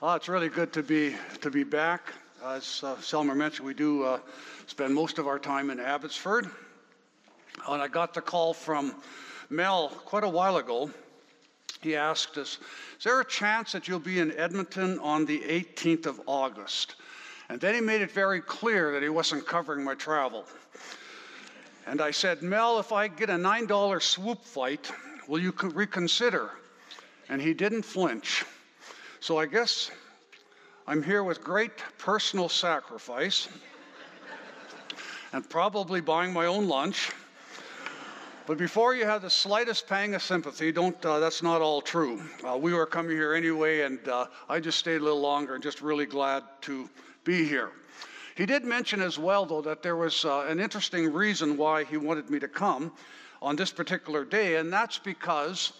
Uh, it's really good to be to be back. As uh, Selmer mentioned, we do uh, spend most of our time in Abbotsford. And I got the call from Mel quite a while ago. He asked us, "Is there a chance that you'll be in Edmonton on the 18th of August?" And then he made it very clear that he wasn't covering my travel. And I said, Mel, if I get a $9 swoop flight, will you reconsider? And he didn't flinch. So I guess I'm here with great personal sacrifice and probably buying my own lunch. But before you have the slightest pang of sympathy, don't, uh, that's not all true. Uh, we were coming here anyway, and uh, I just stayed a little longer and just really glad to be here. He did mention as well, though, that there was uh, an interesting reason why he wanted me to come on this particular day, and that's because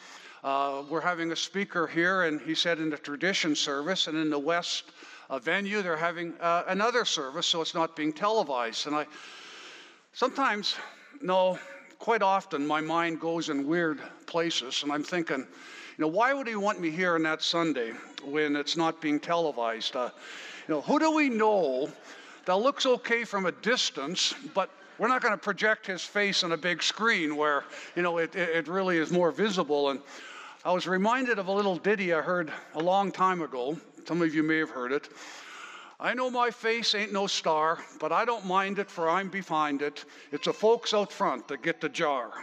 uh, we're having a speaker here, and he said in the tradition service, and in the West uh, venue, they're having uh, another service, so it's not being televised. And I sometimes, no, quite often, my mind goes in weird places, and I'm thinking, you know, why would he want me here on that Sunday when it's not being televised? Uh, you know, who do we know that looks okay from a distance, but we're not going to project his face on a big screen where, you know, it, it really is more visible. And I was reminded of a little ditty I heard a long time ago. Some of you may have heard it. I know my face ain't no star, but I don't mind it, for I'm behind it. It's the folks out front that get the jar.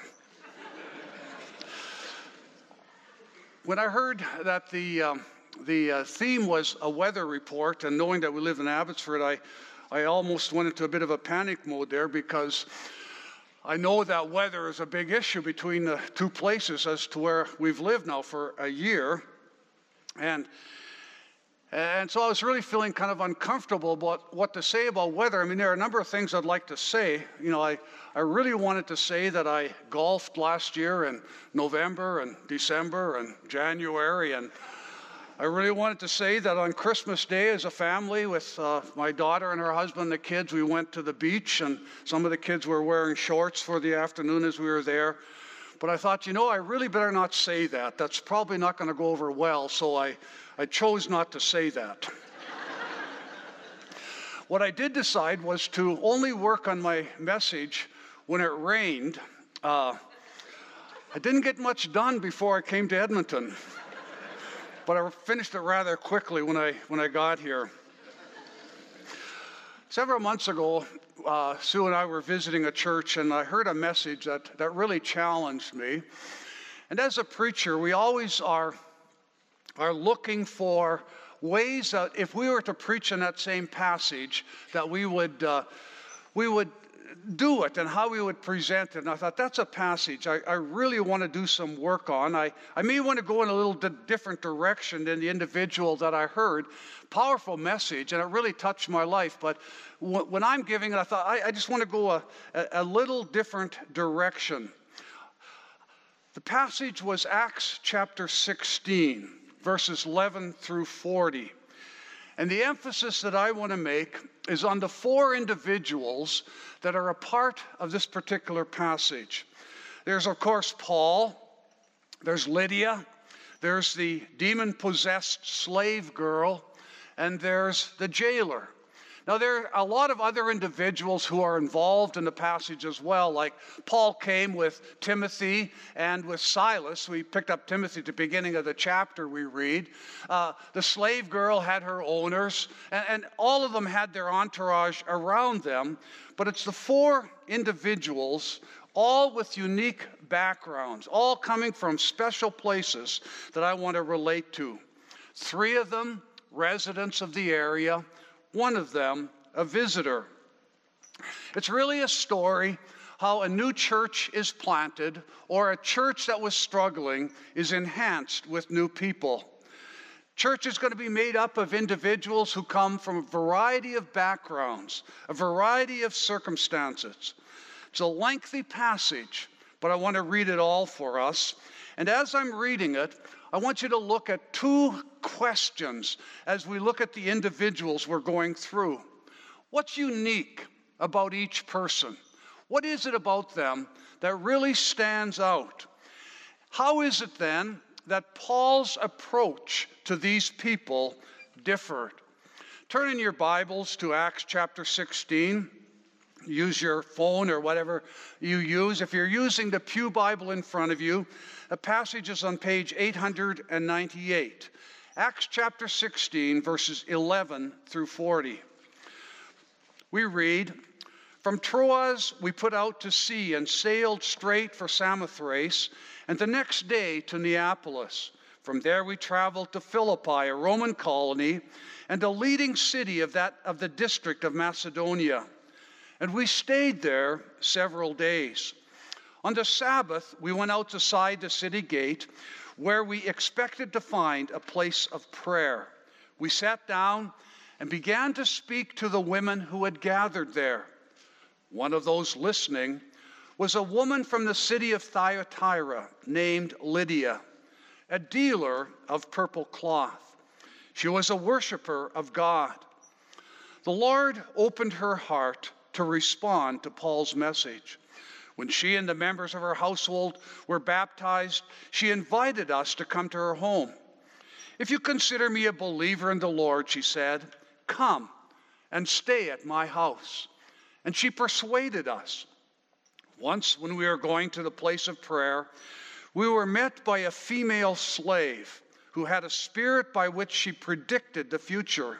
when I heard that the, um, the uh, theme was a weather report, and knowing that we live in Abbotsford, I, I almost went into a bit of a panic mode there because I know that weather is a big issue between the two places as to where we've lived now for a year. And and so I was really feeling kind of uncomfortable about what to say about weather. I mean, there are a number of things I'd like to say. You know, I, I really wanted to say that I golfed last year in November and December and January and I really wanted to say that on Christmas Day, as a family, with uh, my daughter and her husband and the kids, we went to the beach, and some of the kids were wearing shorts for the afternoon as we were there. But I thought, you know, I really better not say that. That's probably not going to go over well, so I, I chose not to say that. what I did decide was to only work on my message when it rained. Uh, I didn't get much done before I came to Edmonton but I finished it rather quickly when I, when I got here. Several months ago, uh, Sue and I were visiting a church, and I heard a message that, that really challenged me. And as a preacher, we always are, are looking for ways that if we were to preach in that same passage, that we would, uh, we would do it and how we would present it. And I thought, that's a passage I, I really want to do some work on. I, I may want to go in a little different direction than the individual that I heard. Powerful message, and it really touched my life. But w- when I'm giving it, I thought, I, I just want to go a, a, a little different direction. The passage was Acts chapter 16, verses 11 through 40. And the emphasis that I want to make is on the four individuals that are a part of this particular passage. There's, of course, Paul, there's Lydia, there's the demon possessed slave girl, and there's the jailer. Now, there are a lot of other individuals who are involved in the passage as well, like Paul came with Timothy and with Silas. We picked up Timothy at the beginning of the chapter we read. Uh, the slave girl had her owners, and, and all of them had their entourage around them. But it's the four individuals, all with unique backgrounds, all coming from special places that I want to relate to. Three of them residents of the area, one of them a visitor. It's really a story how a new church is planted or a church that was struggling is enhanced with new people. Church is going to be made up of individuals who come from a variety of backgrounds, a variety of circumstances. It's a lengthy passage, but I want to read it all for us. And as I'm reading it, I want you to look at two questions as we look at the individuals we're going through. What's unique about each person? What is it about them that really stands out? How is it then that Paul's approach to these people differed. Turn in your Bibles to Acts chapter 16. Use your phone or whatever you use. If you're using the Pew Bible in front of you, the passage is on page 898. Acts chapter 16, verses 11 through 40. We read, From Troas we put out to sea and sailed straight for Samothrace, and the next day to Neapolis. From there we traveled to Philippi, a Roman colony, and a leading city of, that, of the district of Macedonia. And we stayed there several days. On the Sabbath, we went outside the city gate where we expected to find a place of prayer. We sat down and began to speak to the women who had gathered there. One of those listening was a woman from the city of Thyatira named Lydia, a dealer of purple cloth. She was a worshiper of God. The Lord opened her heart to respond to Paul's message. When she and the members of her household were baptized, she invited us to come to her home. If you consider me a believer in the Lord, she said, come and stay at my house. And she persuaded us. Once, when we were going to the place of prayer, we were met by a female slave who had a spirit by which she predicted the future.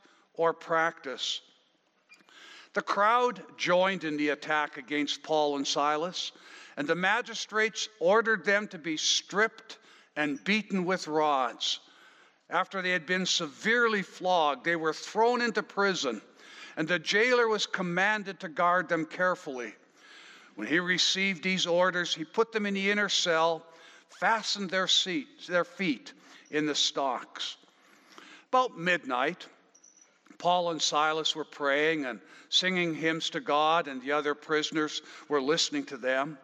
or practice. The crowd joined in the attack against Paul and Silas, and the magistrates ordered them to be stripped and beaten with rods. After they had been severely flogged, they were thrown into prison, and the jailer was commanded to guard them carefully. When he received these orders, he put them in the inner cell, fastened their, seat, their feet in the stocks. About midnight, Paul and Silas were praying and singing hymns to God, and the other prisoners were listening to them.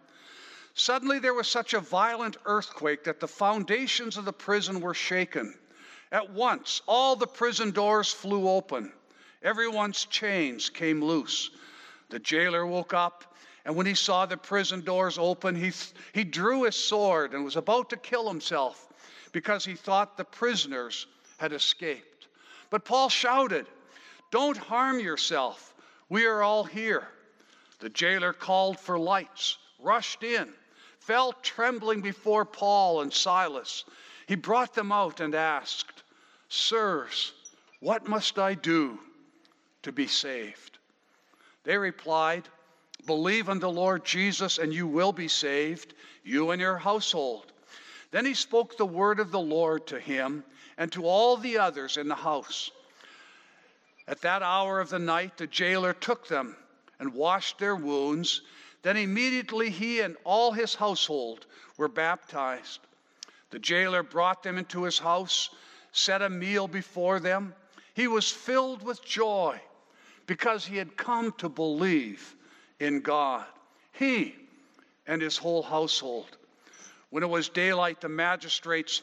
Suddenly, there was such a violent earthquake that the foundations of the prison were shaken. At once, all the prison doors flew open. Everyone's chains came loose. The jailer woke up, and when he saw the prison doors open, he, he drew his sword and was about to kill himself because he thought the prisoners had escaped. But Paul shouted, don't harm yourself. We are all here. The jailer called for lights, rushed in, fell trembling before Paul and Silas. He brought them out and asked, Sirs, what must I do to be saved? They replied, Believe in the Lord Jesus, and you will be saved, you and your household. Then he spoke the word of the Lord to him and to all the others in the house. At that hour of the night, the jailer took them and washed their wounds. Then immediately he and all his household were baptized. The jailer brought them into his house, set a meal before them. He was filled with joy because he had come to believe in God. He and his whole household. When it was daylight, the magistrates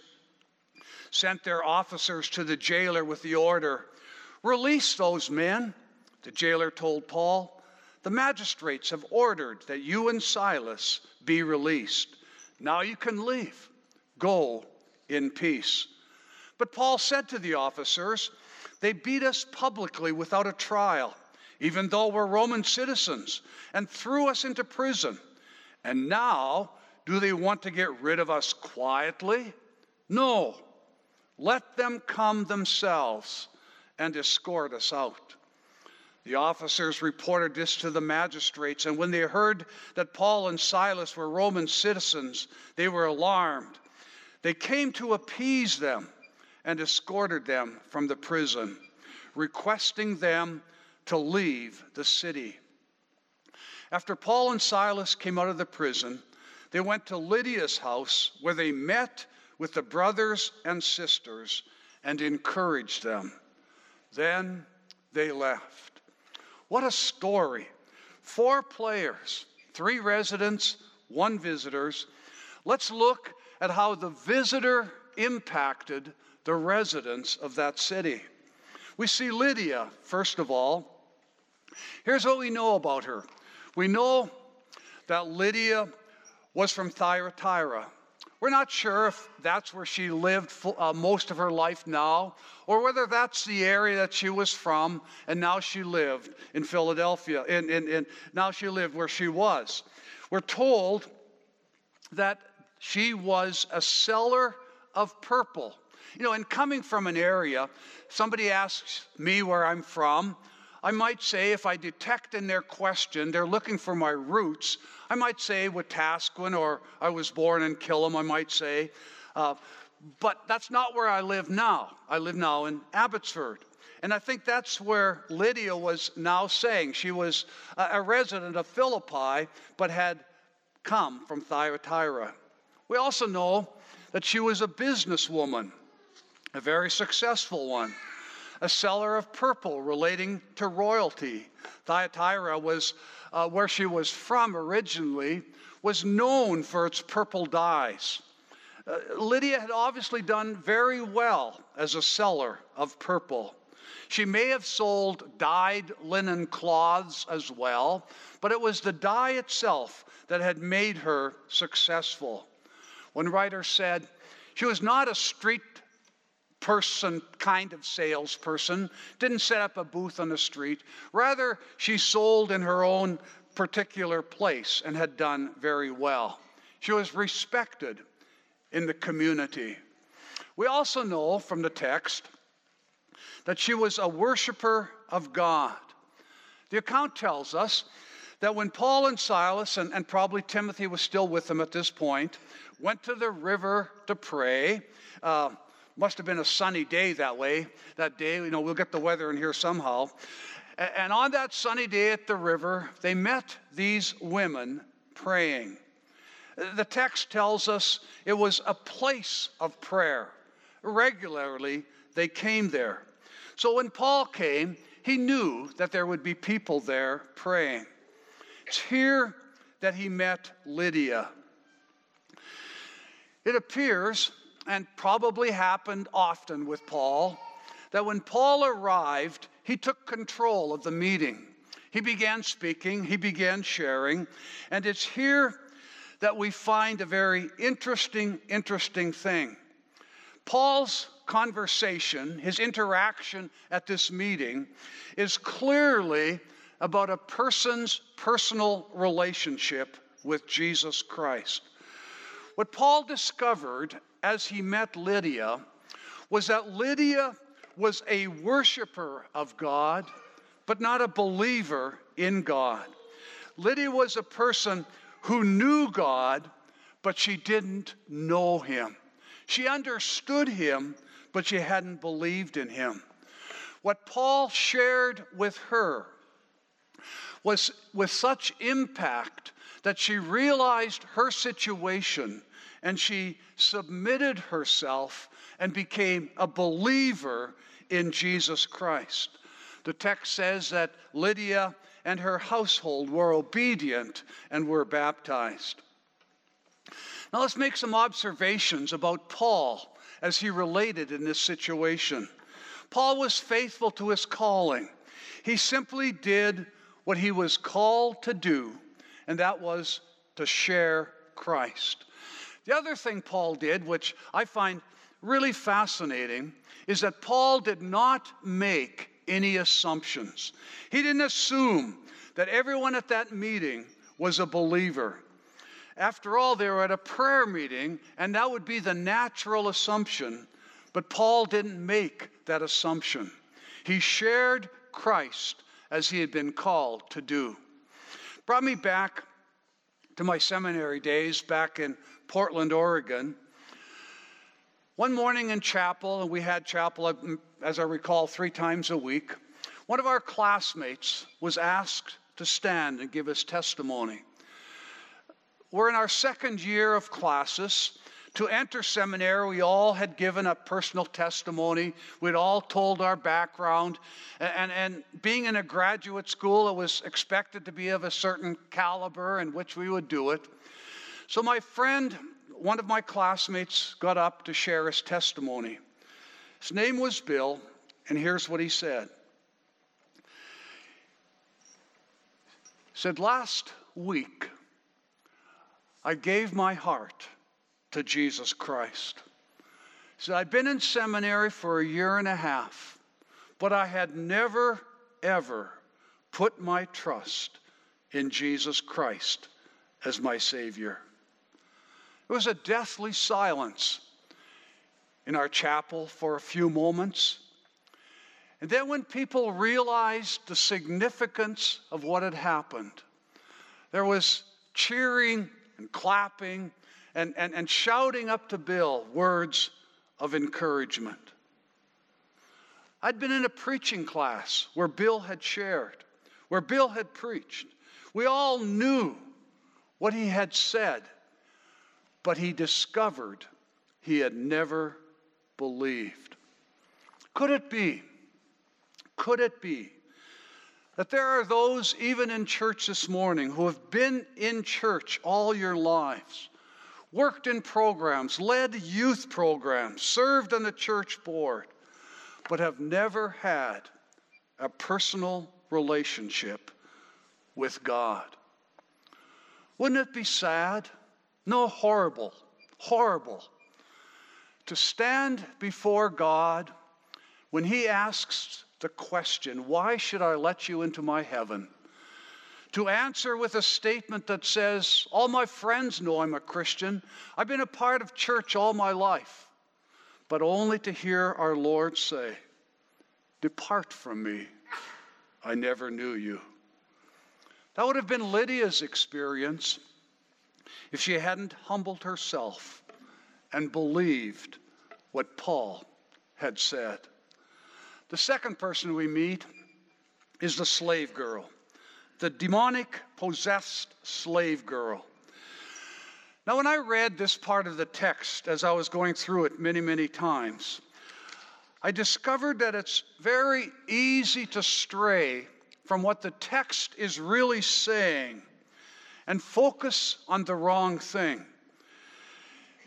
sent their officers to the jailer with the order Release those men, the jailer told Paul. The magistrates have ordered that you and Silas be released. Now you can leave. Go in peace. But Paul said to the officers, They beat us publicly without a trial, even though we're Roman citizens, and threw us into prison. And now, do they want to get rid of us quietly? No. Let them come themselves and escort us out. The officers reported this to the magistrates, and when they heard that Paul and Silas were Roman citizens, they were alarmed. They came to appease them and escorted them from the prison, requesting them to leave the city. After Paul and Silas came out of the prison, they went to Lydia's house where they met with the brothers and sisters and encouraged them. Then they left. What a story! Four players, three residents, one visitors. Let's look at how the visitor impacted the residents of that city. We see Lydia, first of all. Here's what we know about her we know that Lydia was from Thyatira. We're not sure if that's where she lived uh, most of her life now, or whether that's the area that she was from, and now she lived in Philadelphia, and, and, and now she lived where she was. We're told that she was a seller of purple. You know, in coming from an area, somebody asks me where I'm from. I might say, if I detect in their question they're looking for my roots, I might say Wetaskiwin or I was born in Killam, I might say. Uh, but that's not where I live now. I live now in Abbotsford. And I think that's where Lydia was now saying. She was a resident of Philippi, but had come from Thyatira. We also know that she was a businesswoman, a very successful one a seller of purple relating to royalty. Thyatira was uh, where she was from originally, was known for its purple dyes. Uh, Lydia had obviously done very well as a seller of purple. She may have sold dyed linen cloths as well, but it was the dye itself that had made her successful. One writer said, she was not a street person kind of salesperson, didn't set up a booth on the street. Rather, she sold in her own particular place and had done very well. She was respected in the community. We also know from the text that she was a worshiper of God. The account tells us that when Paul and Silas, and, and probably Timothy was still with them at this point, went to the river to pray, uh, must have been a sunny day that way, that day. You know, we'll get the weather in here somehow. And on that sunny day at the river, they met these women praying. The text tells us it was a place of prayer. Regularly, they came there. So when Paul came, he knew that there would be people there praying. It's here that he met Lydia. It appears and probably happened often with Paul, that when Paul arrived, he took control of the meeting. He began speaking, he began sharing, and it's here that we find a very interesting, interesting thing. Paul's conversation, his interaction at this meeting, is clearly about a person's personal relationship with Jesus Christ. What Paul discovered as he met Lydia was that Lydia was a worshiper of God, but not a believer in God. Lydia was a person who knew God, but she didn't know him. She understood him, but she hadn't believed in him. What Paul shared with her was with such impact that she realized her situation and she submitted herself and became a believer in Jesus Christ. The text says that Lydia and her household were obedient and were baptized. Now let's make some observations about Paul as he related in this situation. Paul was faithful to his calling. He simply did what he was called to do, and that was to share Christ. The other thing Paul did, which I find really fascinating, is that Paul did not make any assumptions. He didn't assume that everyone at that meeting was a believer. After all, they were at a prayer meeting, and that would be the natural assumption, but Paul didn't make that assumption. He shared Christ as he had been called to do. Brought me back to my seminary days back in Portland, Oregon. One morning in chapel, and we had chapel, uh, as I recall, three times a week, one of our classmates was asked to stand and give his testimony. We're in our second year of classes. To enter seminary, we all had given a personal testimony. We'd all told our background. And, and, being in a graduate school, it was expected to be of a certain caliber in which we would do it. So, my friend, one of my classmates, got up to share his testimony. His name was Bill, and here's what he said. He said, Last week, I gave my heart to Jesus Christ. He said, I'd been in seminary for a year and a half, but I had never, ever put my trust in Jesus Christ as my Savior. It was a deathly silence in our chapel for a few moments. And then, when people realized the significance of what had happened, there was cheering and clapping and, and, and shouting up to Bill words of encouragement. I'd been in a preaching class where Bill had shared, where Bill had preached. We all knew what he had said, but he discovered he had never believed. Could it be? Could it be that there are those, even in church this morning, who have been in church all your lives, worked in programs, led youth programs, served on the church board, but have never had a personal relationship with God? Wouldn't it be sad? No, horrible, horrible to stand before God when He asks the question, Why should I let you into my heaven? To answer with a statement that says, All my friends know I'm a Christian. I've been a part of church all my life. But only to hear our Lord say, Depart from me. I never knew you. That would have been Lydia's experience if she hadn't humbled herself and believed what Paul had said. The second person we meet is the slave girl, the demonic possessed slave girl. Now, when I read this part of the text as I was going through it many, many times, I discovered that it's very easy to stray from what the text is really saying and focus on the wrong thing.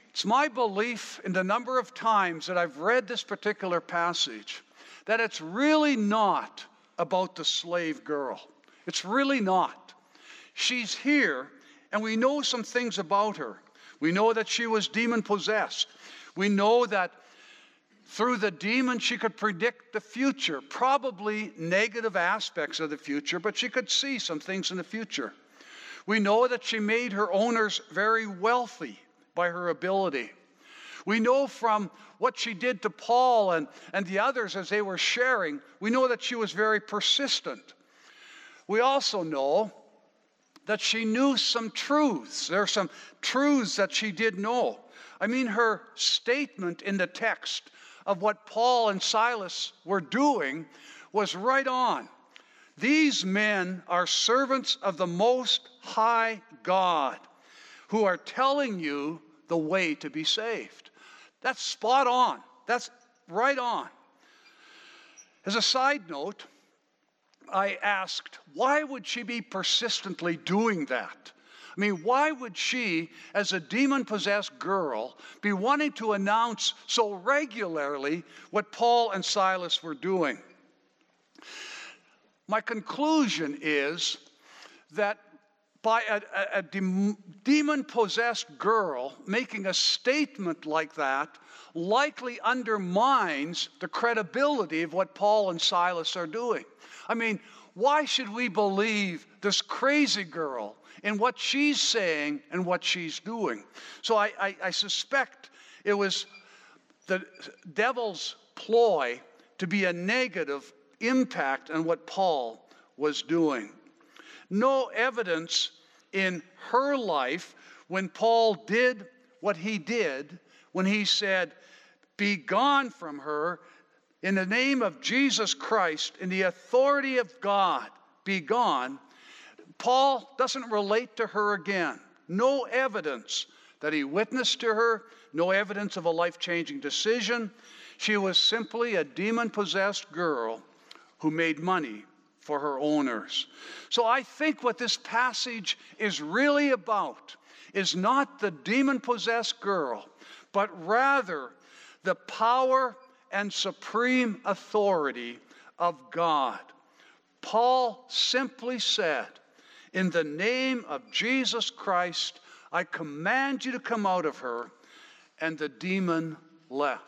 It's my belief in the number of times that I've read this particular passage that it's really not about the slave girl. It's really not. She's here, and we know some things about her. We know that she was demon possessed. We know that through the demon, she could predict the future, probably negative aspects of the future, but she could see some things in the future. We know that she made her owners very wealthy by her ability. We know from what she did to Paul and, and the others as they were sharing, we know that she was very persistent. We also know that she knew some truths. There are some truths that she did know. I mean, her statement in the text of what Paul and Silas were doing was right on. These men are servants of the Most High God who are telling you the way to be saved. That's spot on. That's right on. As a side note, I asked, why would she be persistently doing that? I mean, why would she, as a demon possessed girl, be wanting to announce so regularly what Paul and Silas were doing? My conclusion is that by a, a, a demon possessed girl making a statement like that likely undermines the credibility of what Paul and Silas are doing. I mean, why should we believe this crazy girl in what she's saying and what she's doing? So I, I, I suspect it was the devil's ploy to be a negative impact on what Paul was doing. No evidence in her life when Paul did what he did, when he said, Be gone from her in the name of Jesus Christ, in the authority of God, be gone. Paul doesn't relate to her again. No evidence that he witnessed to her, no evidence of a life changing decision. She was simply a demon possessed girl who made money for her owners. So I think what this passage is really about is not the demon possessed girl, but rather the power and supreme authority of God. Paul simply said, In the name of Jesus Christ, I command you to come out of her. And the demon left.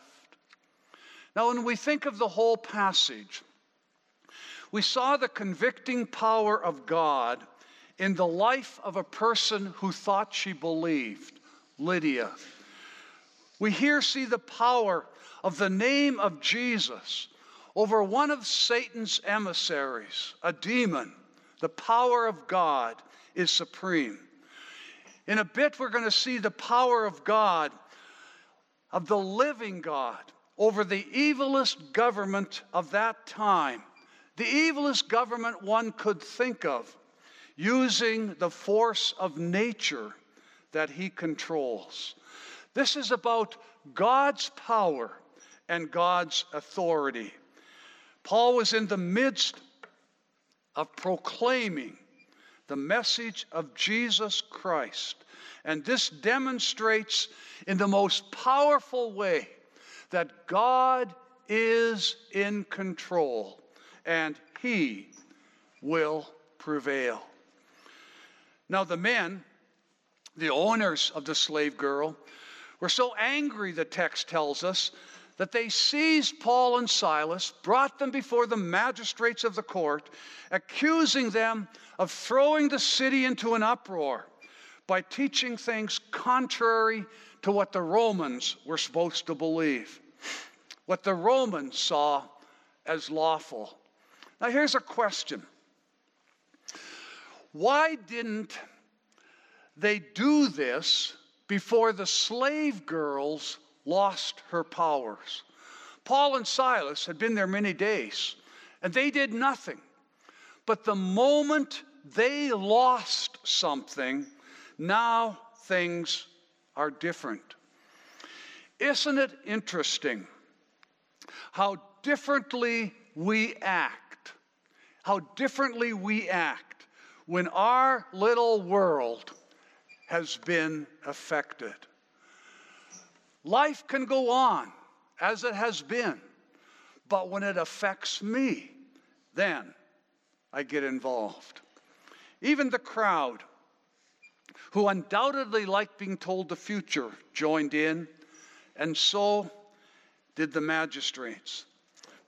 Now, when we think of the whole passage, we saw the convicting power of God in the life of a person who thought she believed, Lydia. We here see the power of the name of Jesus over one of Satan's emissaries, a demon. The power of God is supreme. In a bit, we're going to see the power of God, of the living God, over the evilest government of that time, the evilest government one could think of, using the force of nature that he controls. This is about God's power and God's authority. Paul was in the midst of proclaiming the message of Jesus Christ. And this demonstrates in the most powerful way that God is in control and he will prevail. Now, the men, the owners of the slave girl, were so angry, the text tells us, that they seized Paul and Silas, brought them before the magistrates of the court, accusing them of throwing the city into an uproar by teaching things contrary to what the Romans were supposed to believe, what the Romans saw as lawful. Now, here's a question Why didn't they do this before the slave girls lost her powers. Paul and Silas had been there many days, and they did nothing. But the moment they lost something, now things are different. Isn't it interesting how differently we act? How differently we act when our little world has been affected. Life can go on as it has been, but when it affects me, then I get involved. Even the crowd, who undoubtedly liked being told the future, joined in, and so did the magistrates.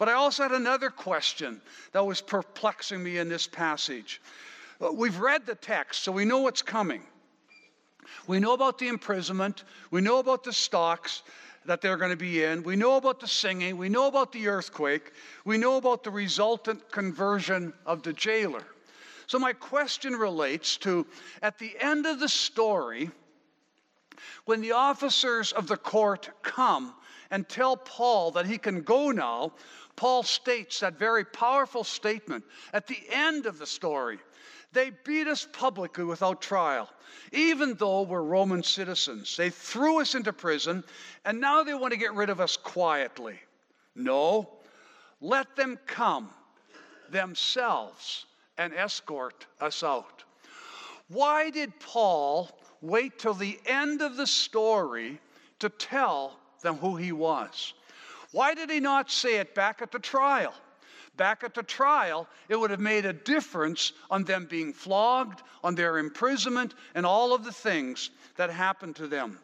But I also had another question that was perplexing me in this passage. Uh, we've read the text, so we know what's coming. We know about the imprisonment. We know about the stocks that they're going to be in. We know about the singing. We know about the earthquake. We know about the resultant conversion of the jailer. So, my question relates to at the end of the story, when the officers of the court come and tell Paul that he can go now, Paul states that very powerful statement at the end of the story they beat us publicly without trial, even though we're Roman citizens. They threw us into prison, and now they want to get rid of us quietly. No, let them come themselves and escort us out. Why did Paul wait till the end of the story to tell them who he was? Why did he not say it back at the trial? back at the trial, it would have made a difference on them being flogged, on their imprisonment, and all of the things that happened to them.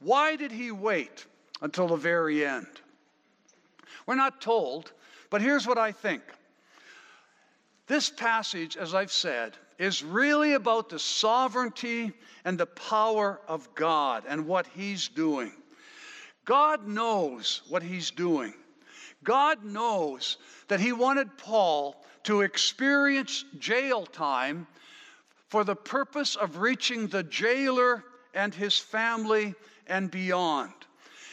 Why did he wait until the very end? We're not told, but here's what I think. This passage, as I've said, is really about the sovereignty and the power of God and what He's doing. God knows what He's doing. God knows that He wanted Paul to experience jail time for the purpose of reaching the jailer and his family and beyond.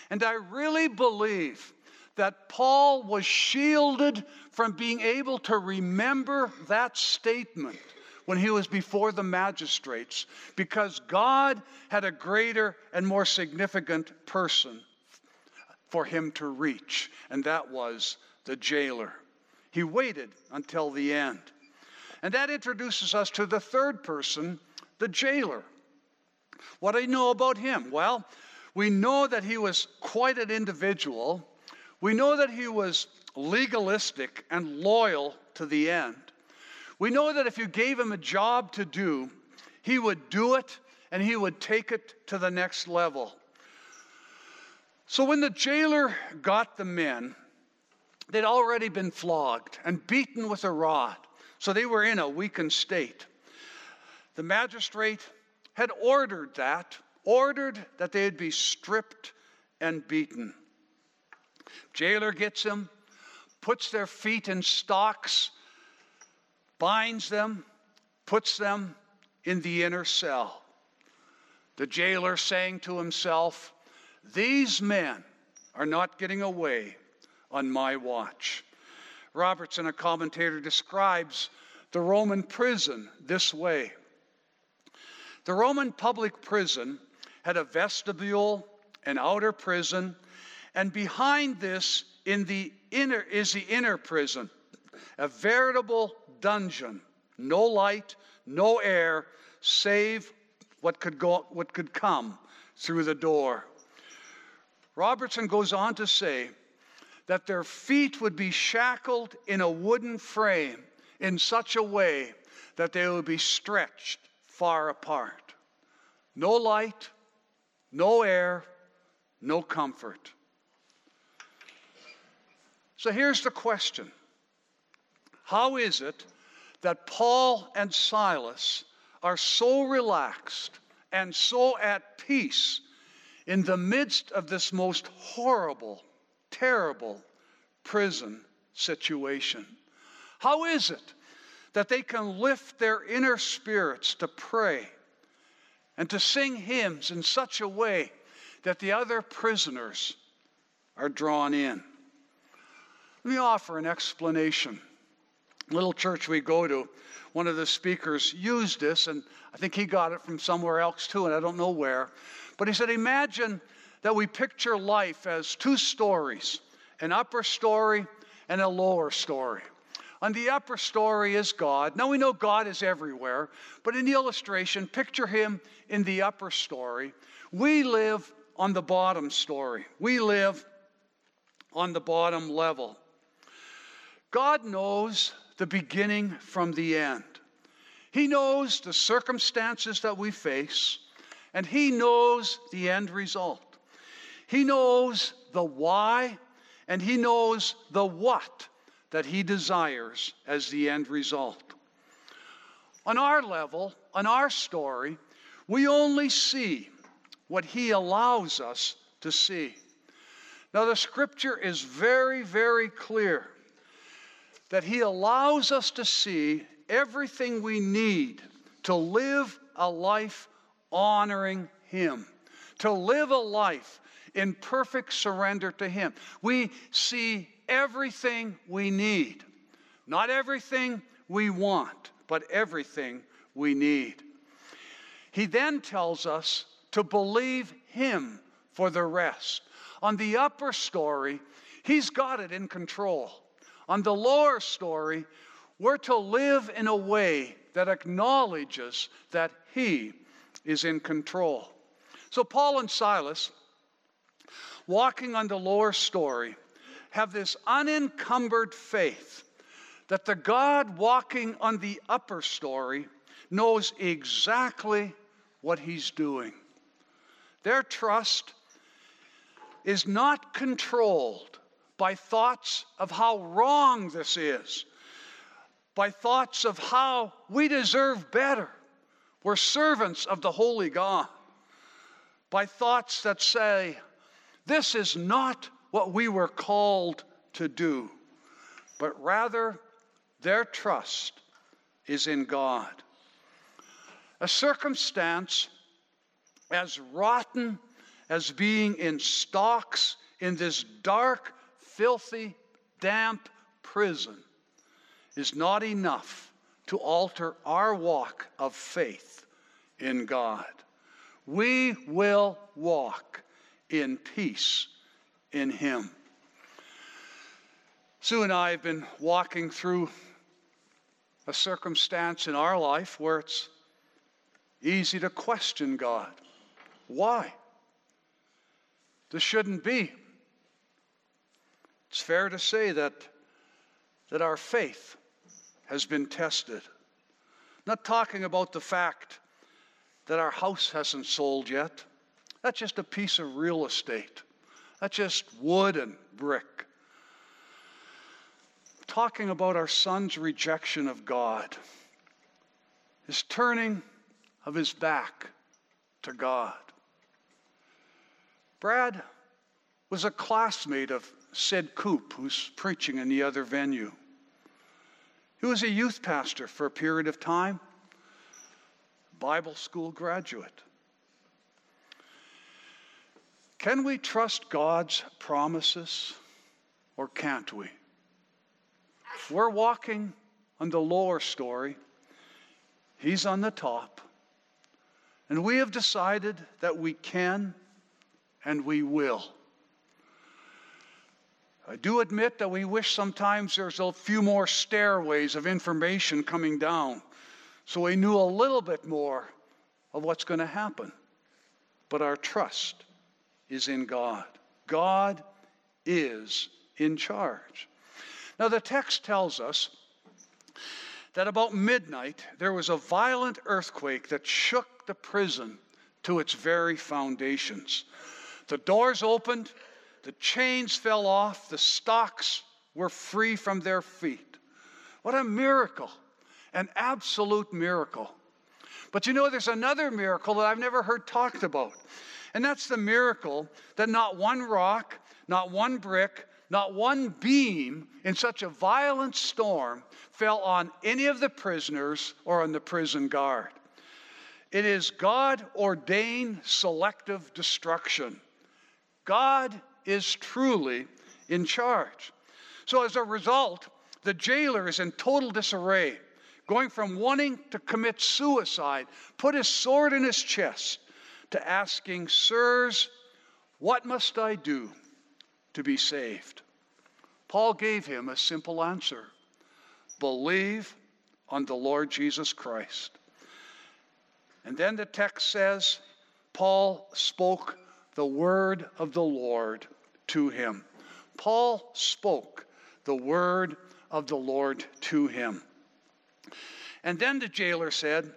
And I really believe that Paul was shielded from being able to remember that statement when he was before the magistrates because God had a greater and more significant person for him to reach, and that was the jailer. He waited until the end. And that introduces us to the third person, the jailer. What do I know about him? Well, we know that he was quite an individual. We know that he was legalistic and loyal to the end. We know that if you gave him a job to do, he would do it and he would take it to the next level. So when the jailer got the men, they'd already been flogged and beaten with a rod, so they were in a weakened state. The magistrate had ordered that, ordered that they'd be stripped and beaten. Jailer gets them, puts their feet in stocks, binds them, puts them in the inner cell. The jailer saying to himself, These men are not getting away on my watch. Robertson, a commentator, describes the Roman prison this way The Roman public prison had a vestibule, an outer prison, and behind this in the inner is the inner prison, a veritable dungeon, no light, no air, save what could go what could come through the door. Robertson goes on to say that their feet would be shackled in a wooden frame in such a way that they would be stretched far apart. No light, no air, no comfort. So here's the question How is it that Paul and Silas are so relaxed and so at peace in the midst of this most horrible, terrible prison situation? How is it that they can lift their inner spirits to pray and to sing hymns in such a way that the other prisoners are drawn in? Let me offer an explanation. Little church we go to, one of the speakers used this, and I think he got it from somewhere else too, and I don't know where. But he said, Imagine that we picture life as two stories an upper story and a lower story. On the upper story is God. Now we know God is everywhere, but in the illustration, picture him in the upper story. We live on the bottom story. We live on the bottom level. God knows the beginning from the end. He knows the circumstances that we face, and He knows the end result. He knows the why, and He knows the what that He desires as the end result. On our level, on our story, we only see what He allows us to see. Now, the scripture is very, very clear that He allows us to see everything we need to live a life honoring Him, to live a life in perfect surrender to Him. We see everything we need, not everything we want, but everything we need. He then tells us to believe Him for the rest. On the upper story, He's got it in control. On the lower story, we're to live in a way that acknowledges that He is in control. So, Paul and Silas, walking on the lower story, have this unencumbered faith that the God walking on the upper story knows exactly what He's doing. Their trust is not controlled by thoughts of how wrong this is, by thoughts of how we deserve better. We're servants of the Holy God. By thoughts that say, this is not what we were called to do, but rather their trust is in God. A circumstance as rotten as being in stocks in this dark, filthy, damp prison is not enough to alter our walk of faith in God. We will walk in peace in Him. Sue and I have been walking through a circumstance in our life where it's easy to question God. Why? This shouldn't be. It's fair to say that, that our faith has been tested. Not talking about the fact that our house hasn't sold yet. That's just a piece of real estate. That's just wood and brick. Talking about our son's rejection of God, his turning of his back to God. Brad was a classmate of Sid Coop, who's preaching in the other venue. He was a youth pastor for a period of time, Bible school graduate. Can we trust God's promises or can't we? We're walking on the lower story, He's on the top. And we have decided that we can and we will. I do admit that we wish sometimes there's a few more stairways of information coming down so we knew a little bit more of what's going to happen. But our trust is in God. God is in charge. Now, the text tells us that about midnight there was a violent earthquake that shook the prison to its very foundations. The doors opened, the chains fell off, the stocks were free from their feet. What a miracle, an absolute miracle. But you know, there's another miracle that I've never heard talked about. And that's the miracle that not one rock, not one brick, not one beam in such a violent storm fell on any of the prisoners or on the prison guard. It is God ordained selective destruction. God is truly in charge. So, as a result, the jailer is in total disarray, going from wanting to commit suicide, put his sword in his chest, to asking, Sirs, what must I do to be saved? Paul gave him a simple answer believe on the Lord Jesus Christ. And then the text says, Paul spoke the word of the Lord to him. Paul spoke the word of the Lord to him. And then the jailer said,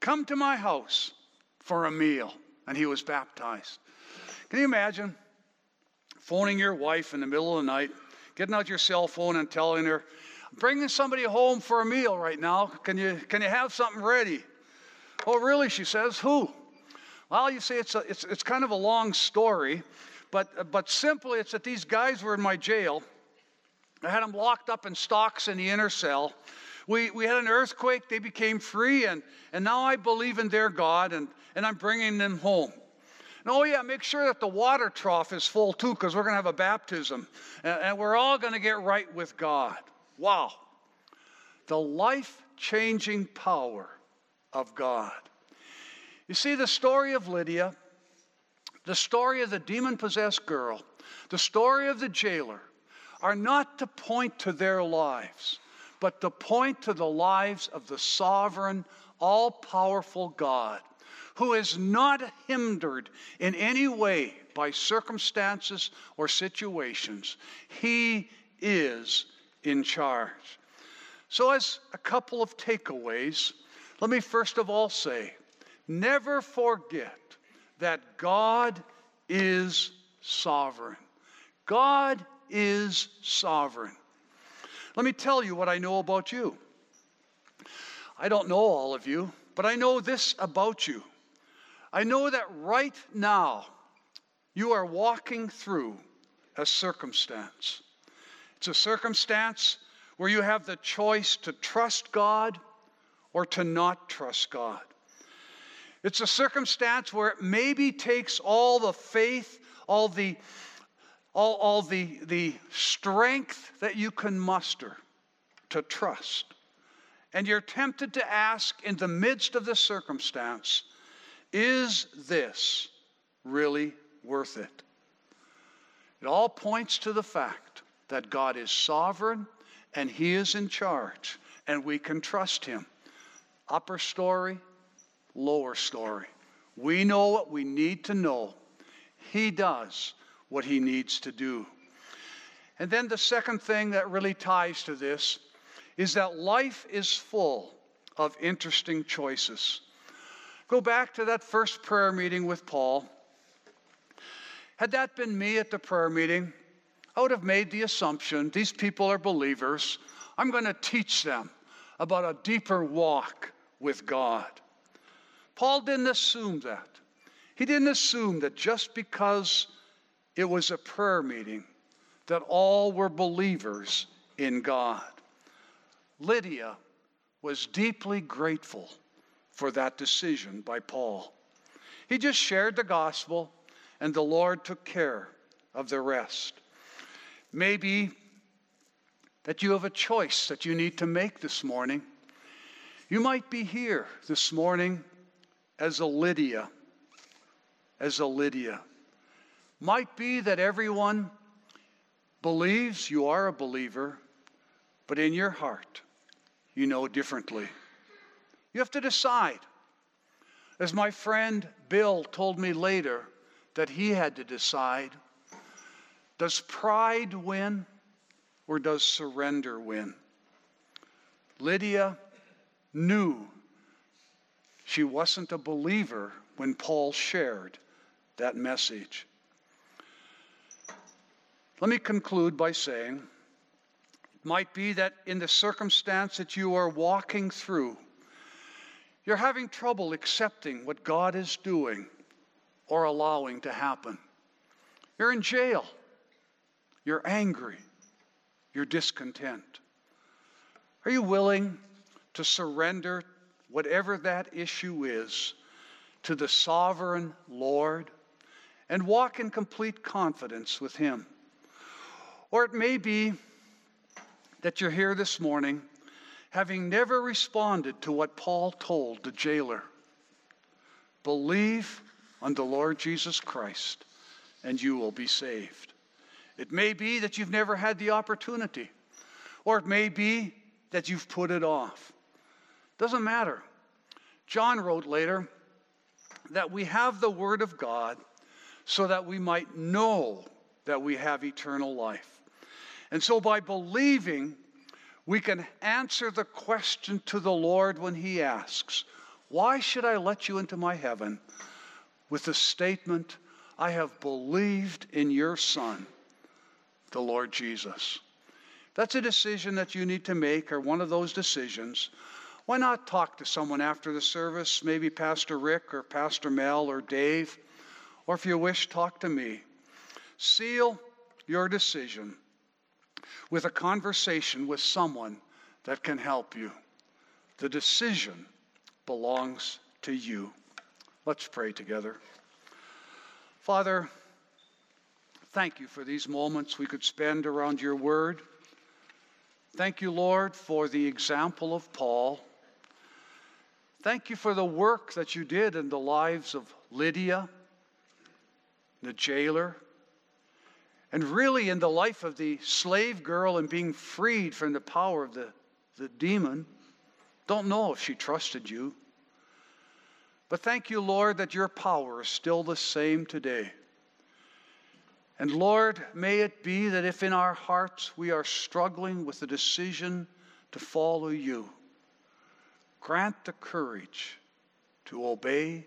Come to my house for a meal. And he was baptized. Can you imagine phoning your wife in the middle of the night, getting out your cell phone and telling her, bringing somebody home for a meal right now. Can you, can you have something ready? Oh, really? She says. Who? Well, you see, it's, a, it's, it's kind of a long story, but, but simply it's that these guys were in my jail. I had them locked up in stocks in the inner cell. We, we had an earthquake, they became free, and, and now I believe in their God, and, and I'm bringing them home. And oh, yeah, make sure that the water trough is full too, because we're going to have a baptism, and, and we're all going to get right with God. Wow. The life changing power of God. You see, the story of Lydia, the story of the demon possessed girl, the story of the jailer are not to point to their lives, but to point to the lives of the sovereign, all powerful God who is not hindered in any way by circumstances or situations. He is in charge. So, as a couple of takeaways, let me first of all say never forget that God is sovereign. God is sovereign. Let me tell you what I know about you. I don't know all of you, but I know this about you. I know that right now you are walking through a circumstance. It's a circumstance where you have the choice to trust God or to not trust God. It's a circumstance where it maybe takes all the faith, all the all, all the, the strength that you can muster to trust. And you're tempted to ask in the midst of the circumstance, is this really worth it? It all points to the fact that God is sovereign and He is in charge, and we can trust Him. Upper story, lower story. We know what we need to know. He does what He needs to do. And then the second thing that really ties to this is that life is full of interesting choices. Go back to that first prayer meeting with Paul. Had that been me at the prayer meeting, I would have made the assumption these people are believers. I'm going to teach them about a deeper walk with God. Paul didn't assume that. He didn't assume that just because it was a prayer meeting, that all were believers in God. Lydia was deeply grateful for that decision by Paul. He just shared the gospel, and the Lord took care of the rest. Maybe that you have a choice that you need to make this morning. You might be here this morning as a Lydia, as a Lydia. Might be that everyone believes you are a believer, but in your heart, you know differently. You have to decide. As my friend Bill told me later that he had to decide does pride win or does surrender win? Lydia knew she wasn't a believer when Paul shared that message. Let me conclude by saying it might be that in the circumstance that you are walking through, you're having trouble accepting what God is doing or allowing to happen. You're in jail. You're angry. You're discontent. Are you willing to surrender whatever that issue is to the sovereign Lord and walk in complete confidence with Him? Or it may be that you're here this morning having never responded to what Paul told the jailer believe on the Lord Jesus Christ, and you will be saved. It may be that you've never had the opportunity, or it may be that you've put it off. Doesn't matter. John wrote later that we have the Word of God so that we might know that we have eternal life. And so, by believing, we can answer the question to the Lord when He asks, Why should I let you into my heaven? with the statement, I have believed in your Son, the Lord Jesus. That's a decision that you need to make, or one of those decisions. Why not talk to someone after the service, maybe Pastor Rick or Pastor Mel or Dave, or if you wish, talk to me. Seal your decision with a conversation with someone that can help you. The decision belongs to you. Let's pray together. Father, thank you for these moments we could spend around your word. Thank you, Lord, for the example of Paul. Thank you for the work that you did in the lives of Lydia, the jailer, and really in the life of the slave girl and being freed from the power of the, the demon. Don't know if she trusted you. But thank you, Lord, that your power is still the same today. And Lord, may it be that if in our hearts we are struggling with the decision to follow you, grant the courage to obey,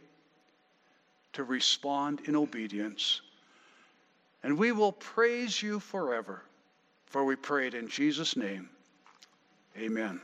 to respond in obedience and we will praise you forever. For we pray it in Jesus' name. Amen.